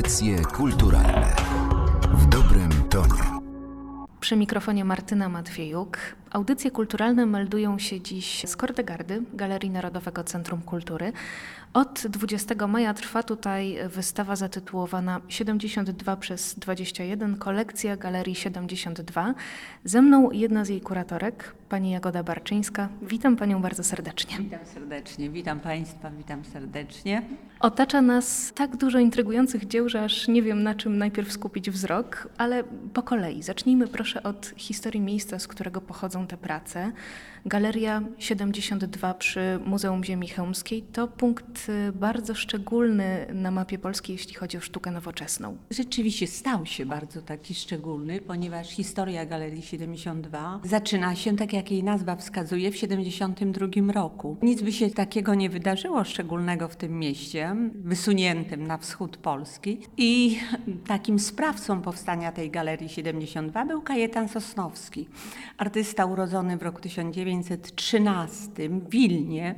Audycje kulturalne w dobrym tonie. Przy mikrofonie Martyna Matwiejuk. Audycje kulturalne meldują się dziś z Kordegardy, Galerii Narodowego Centrum Kultury. Od 20 maja trwa tutaj wystawa zatytułowana 72 przez 21, kolekcja Galerii 72. Ze mną jedna z jej kuratorek, pani Jagoda Barczyńska. Witam panią bardzo serdecznie. Witam serdecznie, witam Państwa, witam serdecznie. Otacza nas tak dużo intrygujących dzieł, że aż nie wiem na czym najpierw skupić wzrok, ale po kolei. Zacznijmy proszę od historii miejsca, z którego pochodzą te prace. Galeria 72 przy Muzeum Ziemi Chełmskiej to punkt y, bardzo szczególny na mapie Polski, jeśli chodzi o sztukę nowoczesną. Rzeczywiście stał się bardzo taki szczególny, ponieważ historia Galerii 72 zaczyna się, tak jak jej nazwa wskazuje, w 72 roku. Nic by się takiego nie wydarzyło szczególnego w tym mieście, wysuniętym na wschód Polski. I takim sprawcą powstania tej Galerii 72 był Kajetan Sosnowski, artysta urodzony w roku 1913 w Wilnie,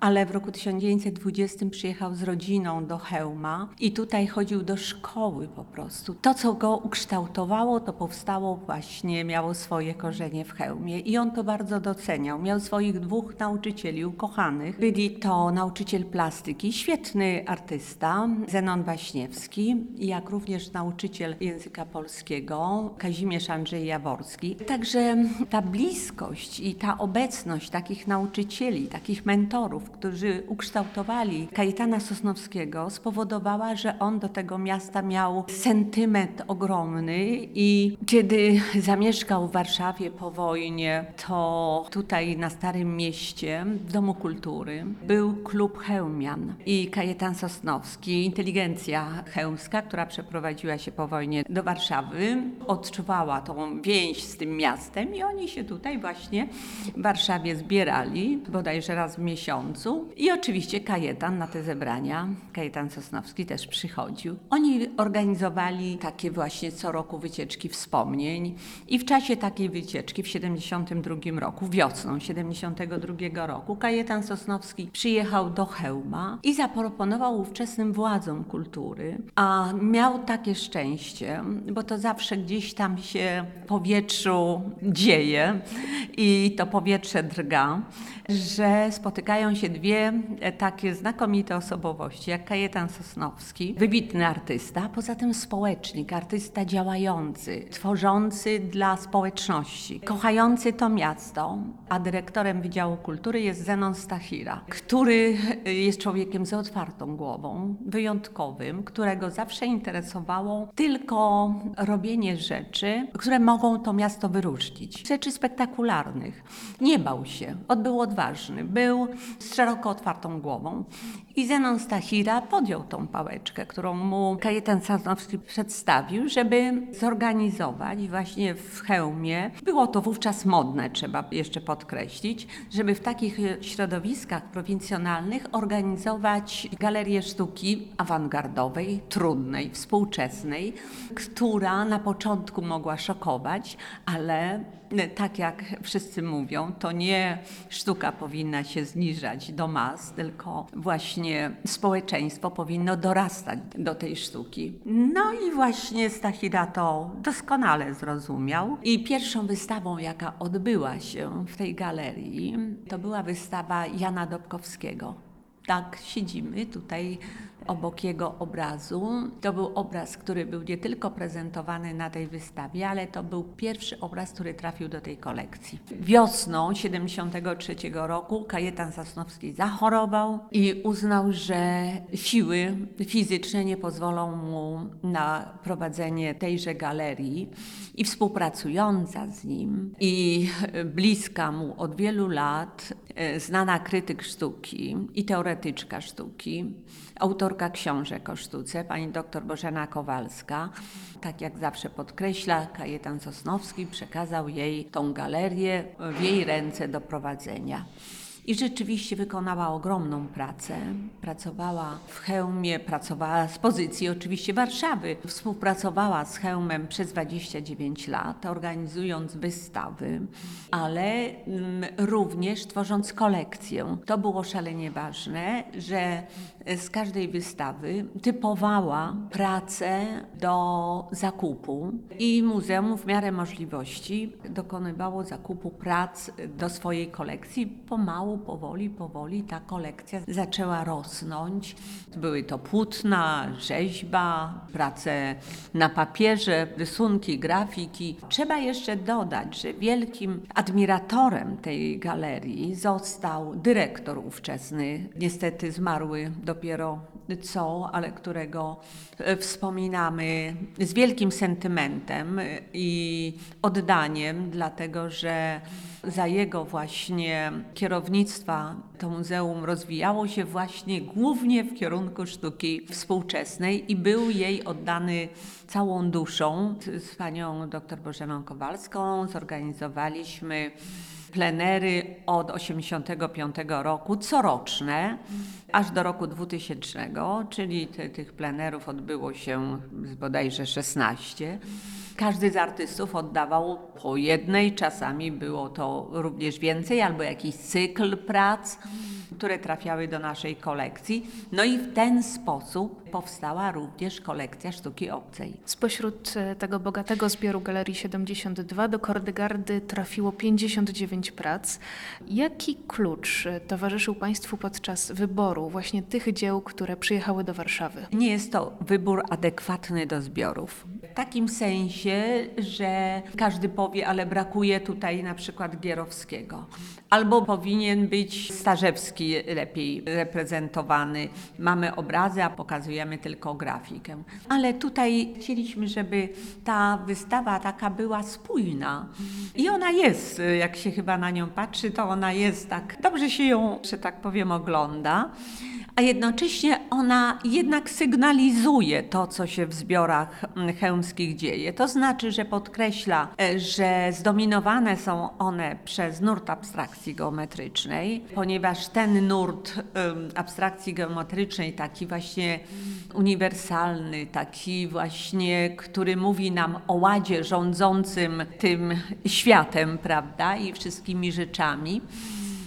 ale w roku 1920 przyjechał z rodziną do Chełma i tutaj chodził do szkoły po prostu. To, co go ukształtowało, to powstało właśnie, miało swoje korzenie w Chełmie i on to bardzo doceniał. Miał swoich dwóch nauczycieli ukochanych. Byli to nauczyciel plastyki, świetny artysta, Zenon Waśniewski, jak również nauczyciel języka polskiego, Kazimierz Andrzej Jaworski. Także ta bliskość i ta obecność takich nauczycieli, takich mentorów, którzy ukształtowali Kajetana Sosnowskiego, spowodowała, że on do tego miasta miał sentyment ogromny i kiedy zamieszkał w Warszawie po wojnie, to tutaj na Starym Mieście, w Domu Kultury, był klub Chełmian i Kajetan Sosnowski, inteligencja chełmska, która przeprowadziła się po wojnie do Warszawy, odczuwała tą więź z tym miastem i oni się tutaj właśnie w Warszawie zbierali, bodajże raz w miesiącu i oczywiście Kajetan na te zebrania, Kajetan Sosnowski też przychodził. Oni organizowali takie właśnie co roku wycieczki wspomnień i w czasie takiej wycieczki w 72 roku, wiosną 72 roku, Kajetan Sosnowski przyjechał do Chełma i zaproponował ówczesnym władzom kultury, a miał takie szczęście, bo to zawsze gdzieś tam się w powietrzu dzieje i to powietrze drga, że spotykają się dwie takie znakomite osobowości, jak Kajetan Sosnowski, wybitny artysta, a poza tym społecznik, artysta działający, tworzący dla społeczności, kochający to miasto, a dyrektorem Wydziału Kultury jest Zenon Stachira, który jest człowiekiem z otwartą głową, wyjątkowym, którego zawsze interesowało tylko robienie rzeczy, które mogą to miasto wyróżnić. Rzeczy spektakularnych. Nie bał się, był odważny, był szeroko otwartą głową. I Zenon Stachira podjął tą pałeczkę, którą mu Kajetan Sosnowski przedstawił, żeby zorganizować właśnie w Chełmie. Było to wówczas modne, trzeba jeszcze podkreślić, żeby w takich środowiskach prowincjonalnych organizować galerię sztuki awangardowej, trudnej, współczesnej, która na początku mogła szokować, ale tak jak wszyscy mówią, to nie sztuka powinna się zniżać do mas, tylko właśnie społeczeństwo powinno dorastać do tej sztuki. No i właśnie Stachira to doskonale zrozumiał. I pierwszą wystawą, jaka odbyła się w tej galerii, to była wystawa Jana Dobkowskiego. Tak, siedzimy tutaj obok jego obrazu. To był obraz, który był nie tylko prezentowany na tej wystawie, ale to był pierwszy obraz, który trafił do tej kolekcji. Wiosną 73 roku Kajetan Sosnowski zachorował i uznał, że siły fizyczne nie pozwolą mu na prowadzenie tejże galerii i współpracująca z nim i bliska mu od wielu lat znana krytyk sztuki i teoretyczka sztuki, autorka książek o sztuce, pani dr Bożena Kowalska, tak jak zawsze podkreśla, Kajetan Sosnowski przekazał jej tą galerię w jej ręce do prowadzenia. I rzeczywiście wykonała ogromną pracę. Pracowała w Chełmie, pracowała z pozycji oczywiście Warszawy. Współpracowała z Chełmem przez 29 lat, organizując wystawy, ale mm, również tworząc kolekcję. To było szalenie ważne, że z każdej wystawy typowała pracę do zakupu i muzeum w miarę możliwości dokonywało zakupu prac do swojej kolekcji. Pomału, powoli, powoli ta kolekcja zaczęła rosnąć. Były to płótna, rzeźba, prace na papierze, rysunki, grafiki. Trzeba jeszcze dodać, że wielkim admiratorem tej galerii został dyrektor ówczesny, niestety zmarły dopiero co, ale którego e, wspominamy z wielkim sentymentem i oddaniem, dlatego że za jego właśnie kierownictwa to muzeum rozwijało się właśnie głównie w kierunku sztuki współczesnej i był jej oddany całą duszą. Z panią dr Bożeną Kowalską zorganizowaliśmy plenery od 1985 roku, coroczne, aż do roku 2000, czyli te, tych plenerów odbyło się bodajże 16. Każdy z artystów oddawał po jednej, czasami było to również więcej, albo jakiś cykl prac które trafiały do naszej kolekcji. No i w ten sposób powstała również kolekcja sztuki obcej. Spośród e, tego bogatego zbioru Galerii 72 do Kordegardy trafiło 59 prac. Jaki klucz e, towarzyszył Państwu podczas wyboru właśnie tych dzieł, które przyjechały do Warszawy? Nie jest to wybór adekwatny do zbiorów. Takim sensie, że każdy powie, ale brakuje tutaj na przykład Gierowskiego. Albo powinien być Starzewski lepiej reprezentowany. Mamy obrazy, a pokazujemy tylko grafikę. Ale tutaj chcieliśmy, żeby ta wystawa taka była spójna. I ona jest, jak się chyba na nią patrzy, to ona jest tak, dobrze się ją, że tak powiem, ogląda a jednocześnie ona jednak sygnalizuje to, co się w zbiorach mm, chełmskich dzieje. To znaczy, że podkreśla, e, że zdominowane są one przez nurt abstrakcji geometrycznej, ponieważ ten nurt abstrakcji geometrycznej, taki właśnie uniwersalny, taki właśnie, który mówi nam o ładzie rządzącym tym światem, prawda, i wszystkimi rzeczami,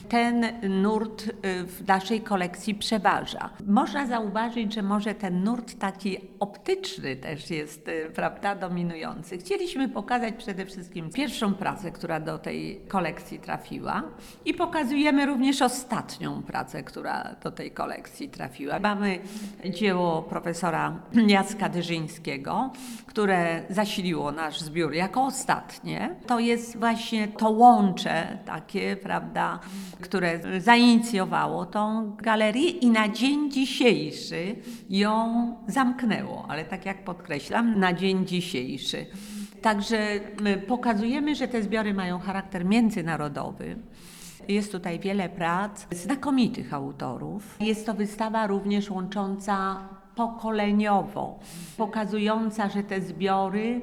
ten nurt y, w naszej kolekcji przeważa. Można zauważyć, że może ten nurt taki optyczny też jest, y, prawda, dominujący. Chcieliśmy pokazać przede wszystkim pierwszą pracę, która do tej kolekcji trafiła i pokazujemy również ostatnią pracę, która do tej kolekcji trafiła. Mamy dzieło profesora Jacka Dyrzyńskiego, które zasiliło nasz zbiór jako ostatnie. To jest właśnie to łącze takie, prawda, które zainicjowało tą galerię i na dzień dzisiejszy ją zamknęło, ale tak jak podkreślam, na dzień dzisiejszy. Także pokazujemy, że te zbiory mają charakter międzynarodowy. Jest tutaj wiele prac znakomitych autorów. Jest to wystawa również łącząca pokoleniowo, pokazująca, że te zbiory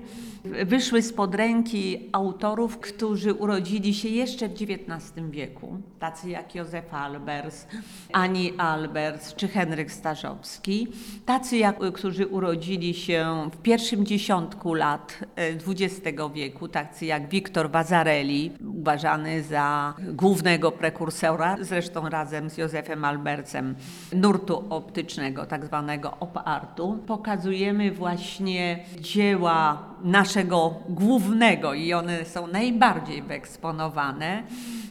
wyszły spod ręki autorów, którzy urodzili się jeszcze w XIX wieku, tacy jak Józef Albers, Ani Albers czy Henryk Starzowski, tacy jak, którzy urodzili się w pierwszym dziesiątku lat XX e, wieku, tacy jak Wiktor Vazarelli, uważany za głównego prekursora, zresztą razem z Józefem Albercem, nurtu optycznego, tak zwanego op-artu. Pokazujemy właśnie dzieła naszego głównego i one są najbardziej wyeksponowane,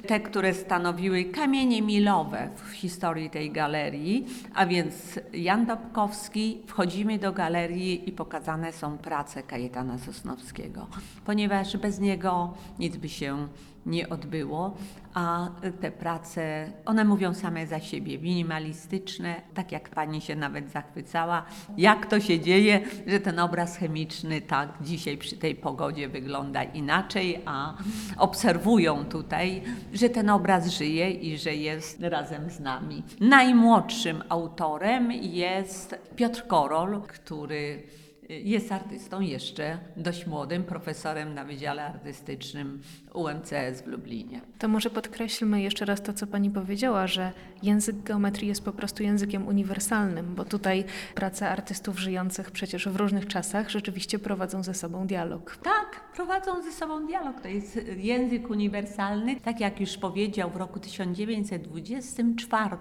te, które stanowiły kamienie milowe w historii tej galerii, a więc Jan Dobkowski, wchodzimy do galerii i pokazane są prace Kajetana Sosnowskiego, ponieważ bez niego nic by się nie odbyło, a te prace, one mówią same za siebie, minimalistyczne, tak jak pani się nawet zachwycała, jak to się dzieje, że ten obraz chemiczny tak dzisiaj przy tej pogodzie wygląda inaczej, a obserwują tutaj, że ten obraz żyje i że jest razem z nami. Najmłodszym autorem jest Piotr Korol, który Jest artystą jeszcze dość młodym, profesorem na Wydziale Artystycznym UMCS w Lublinie. To może podkreślmy jeszcze raz to, co pani powiedziała, że język geometrii jest po prostu językiem uniwersalnym, bo tutaj prace artystów żyjących przecież w różnych czasach rzeczywiście prowadzą ze sobą dialog. Tak, prowadzą ze sobą dialog. To jest język uniwersalny. Tak jak już powiedział w roku 1924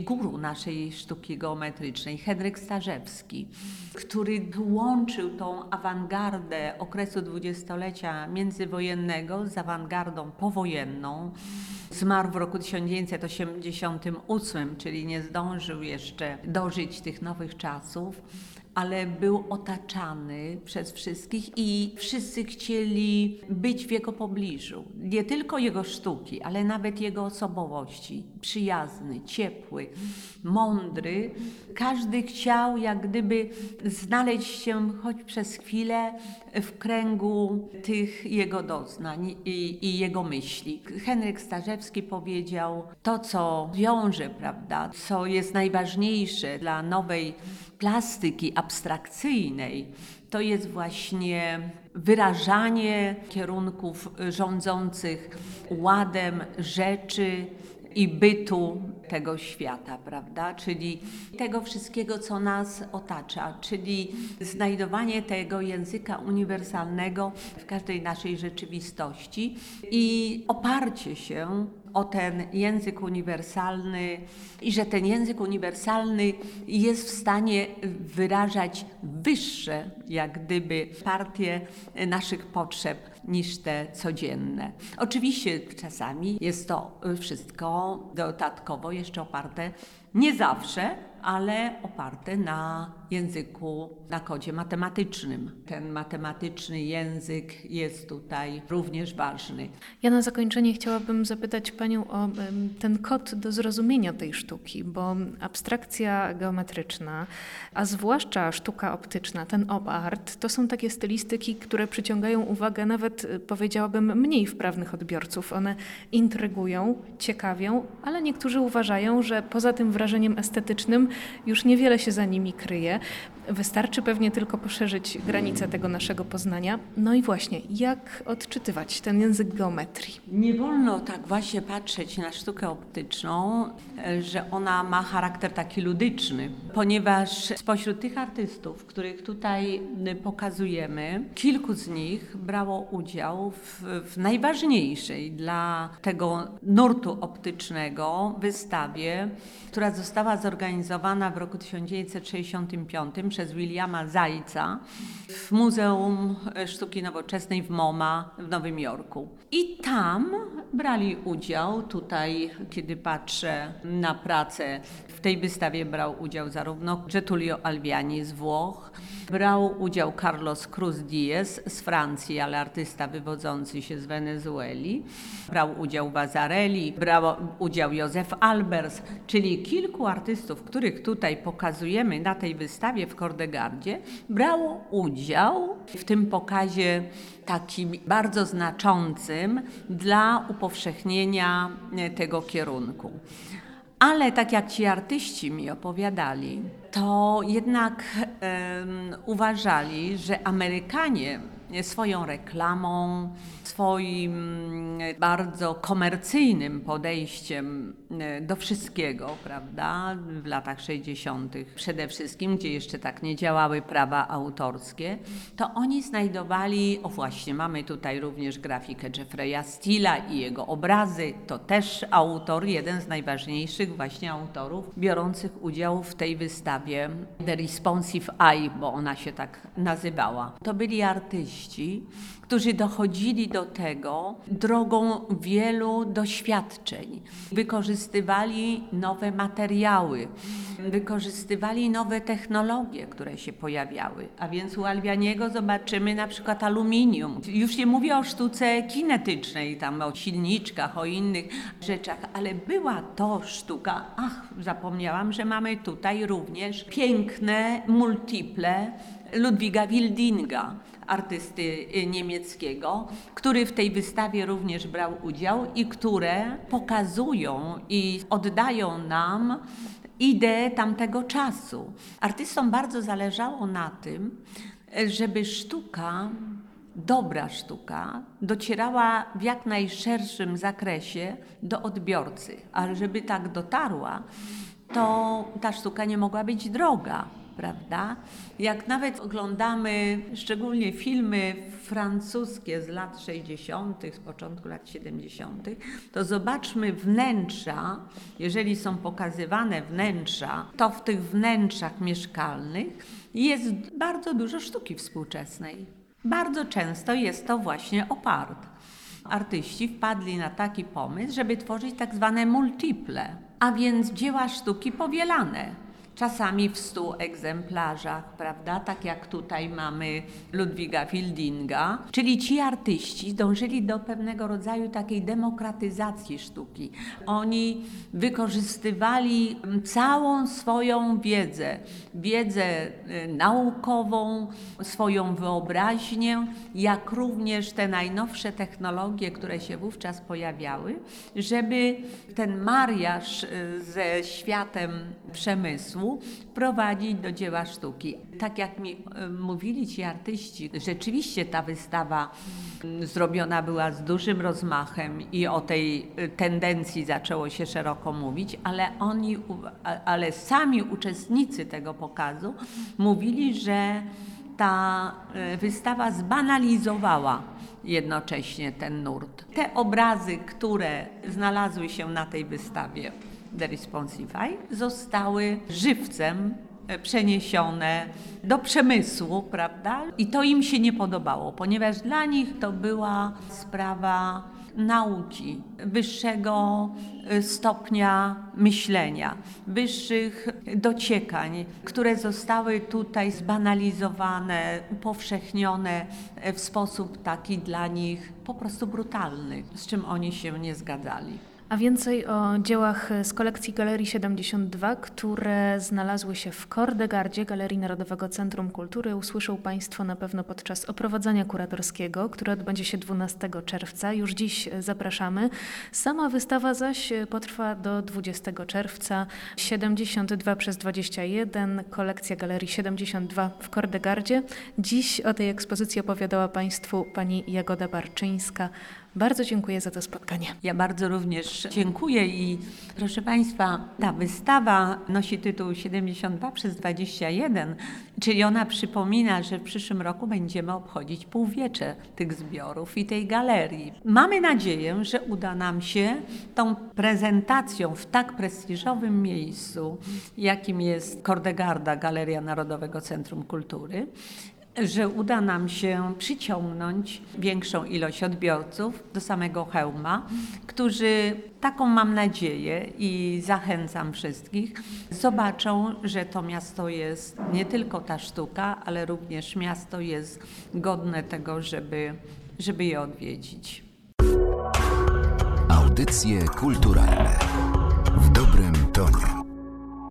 guru naszej sztuki geometrycznej, Henryk Starzewski, który łączył tą awangardę okresu dwudziestolecia międzywojennego z awangardą powojenną. Zmarł w roku 1988, czyli nie zdążył jeszcze dożyć tych nowych czasów ale był otaczany przez wszystkich i wszyscy chcieli być w jego pobliżu. Nie tylko jego sztuki, ale nawet jego osobowości. Przyjazny, ciepły, mądry. Każdy chciał jak gdyby znaleźć się choć przez chwilę w kręgu tych jego doznań i, i jego myśli. Henryk Starzewski powiedział to, co wiąże, prawda, co jest najważniejsze dla nowej plastyki abstrakcyjnej to jest właśnie wyrażanie kierunków rządzących ładem rzeczy i bytu tego świata, prawda? Czyli tego wszystkiego, co nas otacza, czyli znajdowanie tego języka uniwersalnego w każdej naszej rzeczywistości i oparcie się o ten język uniwersalny i że ten język uniwersalny jest w stanie wyrażać wyższe, jak gdyby, partie naszych potrzeb niż te codzienne. Oczywiście czasami jest to wszystko dodatkowo jeszcze oparte nie zawsze, ale oparte na języku, na kodzie matematycznym. Ten matematyczny język jest tutaj również ważny. Ja na zakończenie chciałabym zapytać Panią o ten kod do zrozumienia tej sztuki, bo abstrakcja geometryczna, a zwłaszcza sztuka optyczna, ten op art, to są takie stylistyki, które przyciągają uwagę nawet, y, powiedziałabym, mniej wprawnych odbiorców. One intrygują, ciekawią, ale niektórzy uważają, że poza tym wrażeniem estetycznym już niewiele się za nimi kryje. Wystarczy pewnie tylko poszerzyć granice tego naszego poznania. No i właśnie, jak odczytywać ten język geometrii? Nie wolno tak właśnie patrzeć na sztukę optyczną, że ona ma charakter taki ludyczny, ponieważ spośród tych artystów, których tutaj pokazujemy, kilku z nich brało udział w, w najważniejszej dla tego nurtu optycznego wystawie, która została zorganizowana w roku 1965 przez Williama Zajca w Muzeum Sztuki Nowoczesnej w MoMA w Nowym Jorku. I tam brali udział, tutaj kiedy patrzę na pracę, w tej wystawie brał udział zarówno Getulio Alviani z Włoch, brał udział Carlos Cruz Diez z Francji, ale artysta wywodzący się z Wenezueli, brał udział Vazarelli, brał udział Józef Albers, czyli kilku artystów, których tutaj pokazujemy na tej wystawie w Kordegardzie, brało udział w tym pokazie takim bardzo znaczącym dla upowszechnienia tego kierunku. Ale tak jak ci artyści mi opowiadali, to jednak um, uważali, że Amerykanie swoją reklamą, swoim bardzo komercyjnym podejściem e, do wszystkiego, prawda, w latach 60. przede wszystkim, gdzie jeszcze tak nie działały prawa autorskie, to oni znajdowali, o właśnie, mamy tutaj również grafikę Jeffreya Steela i jego obrazy, to też autor, jeden z najważniejszych właśnie autorów biorących udział w tej wystawie The Responsive Eye, bo ona się tak nazywała. To byli artyści, którzy dochodzili do tego drogą wielu doświadczeń. Wykorzystywali nowe materiały, wykorzystywali nowe technologie, które się pojawiały. A więc u Alwianiego zobaczymy na przykład aluminium. Już nie mówię o sztuce kinetycznej, tam o silniczkach, o innych rzeczach, ale była to sztuka. Ach, zapomniałam, że mamy tutaj również piękne multiple Ludwiga Wildinga artysty y, niemieckiego, który w tej wystawie również brał udział i które pokazują i oddają nam ideę tamtego czasu. Artystom bardzo zależało na tym, żeby sztuka, dobra sztuka, docierała w jak najszerszym zakresie do odbiorcy. A żeby tak dotarła, to ta sztuka nie mogła być droga, prawda? Jak nawet oglądamy szczególnie filmy francuskie z lat 60., z początku lat 70., to zobaczmy wnętrza, jeżeli są pokazywane wnętrza, to w tych wnętrzach mieszkalnych jest bardzo dużo sztuki współczesnej. Bardzo często jest to właśnie opart. Artyści wpadli na taki pomysł, żeby tworzyć tak zwane multiple, a więc dzieła sztuki powielane czasami w stu egzemplarzach, prawda? Tak jak tutaj mamy Ludwiga Fieldinga. Czyli ci artyści dążyli do pewnego rodzaju takiej demokratyzacji sztuki. Oni wykorzystywali całą swoją wiedzę, wiedzę y, naukową, swoją wyobraźnię, jak również te najnowsze technologie, które się wówczas pojawiały, żeby ten mariaż y, ze światem przemysłu prowadzić do dzieła sztuki. Tak jak mi e, mówili ci artyści, rzeczywiście ta wystawa mm, zrobiona była z dużym rozmachem i o tej e, tendencji zaczęło się szeroko mówić, ale oni, ale sami uczestnicy tego pokazu mówili, że ta e, wystawa zbanalizowała jednocześnie ten nurt. Te obrazy, które znalazły się na tej wystawie, The Responsify zostały żywcem e, przeniesione do przemysłu, prawda? I to im się nie podobało, ponieważ dla nich to była sprawa nauki, wyższego e, stopnia myślenia, wyższych dociekań, które zostały tutaj zbanalizowane, upowszechnione e, w sposób taki dla nich po prostu brutalny, z czym oni się nie zgadzali. A więcej o dziełach z kolekcji Galerii 72, które znalazły się w Kordegardzie Galerii Narodowego Centrum Kultury, usłyszą Państwo na pewno podczas oprowadzania kuratorskiego, które odbędzie się 12 czerwca. Już dziś zapraszamy. Sama wystawa zaś potrwa do 20 czerwca. 72 przez 21, kolekcja Galerii 72 w Kordegardzie. Dziś o tej ekspozycji opowiadała Państwu pani Jagoda Barczyńska. Bardzo dziękuję za to spotkanie. Ja bardzo również dziękuję i proszę Państwa, ta wystawa nosi tytuł 72 przez 21, czyli ona przypomina, że w przyszłym roku będziemy obchodzić półwiecze tych zbiorów i tej galerii. Mamy nadzieję, że uda nam się tą prezentacją w tak prestiżowym miejscu, jakim jest Kordegarda, Galeria Narodowego Centrum Kultury, że uda nam się przyciągnąć większą ilość odbiorców do samego hełma, którzy taką mam nadzieję i zachęcam wszystkich, zobaczą, że to miasto jest nie tylko ta sztuka, ale również miasto jest godne tego, żeby, żeby je odwiedzić. Audycje kulturalne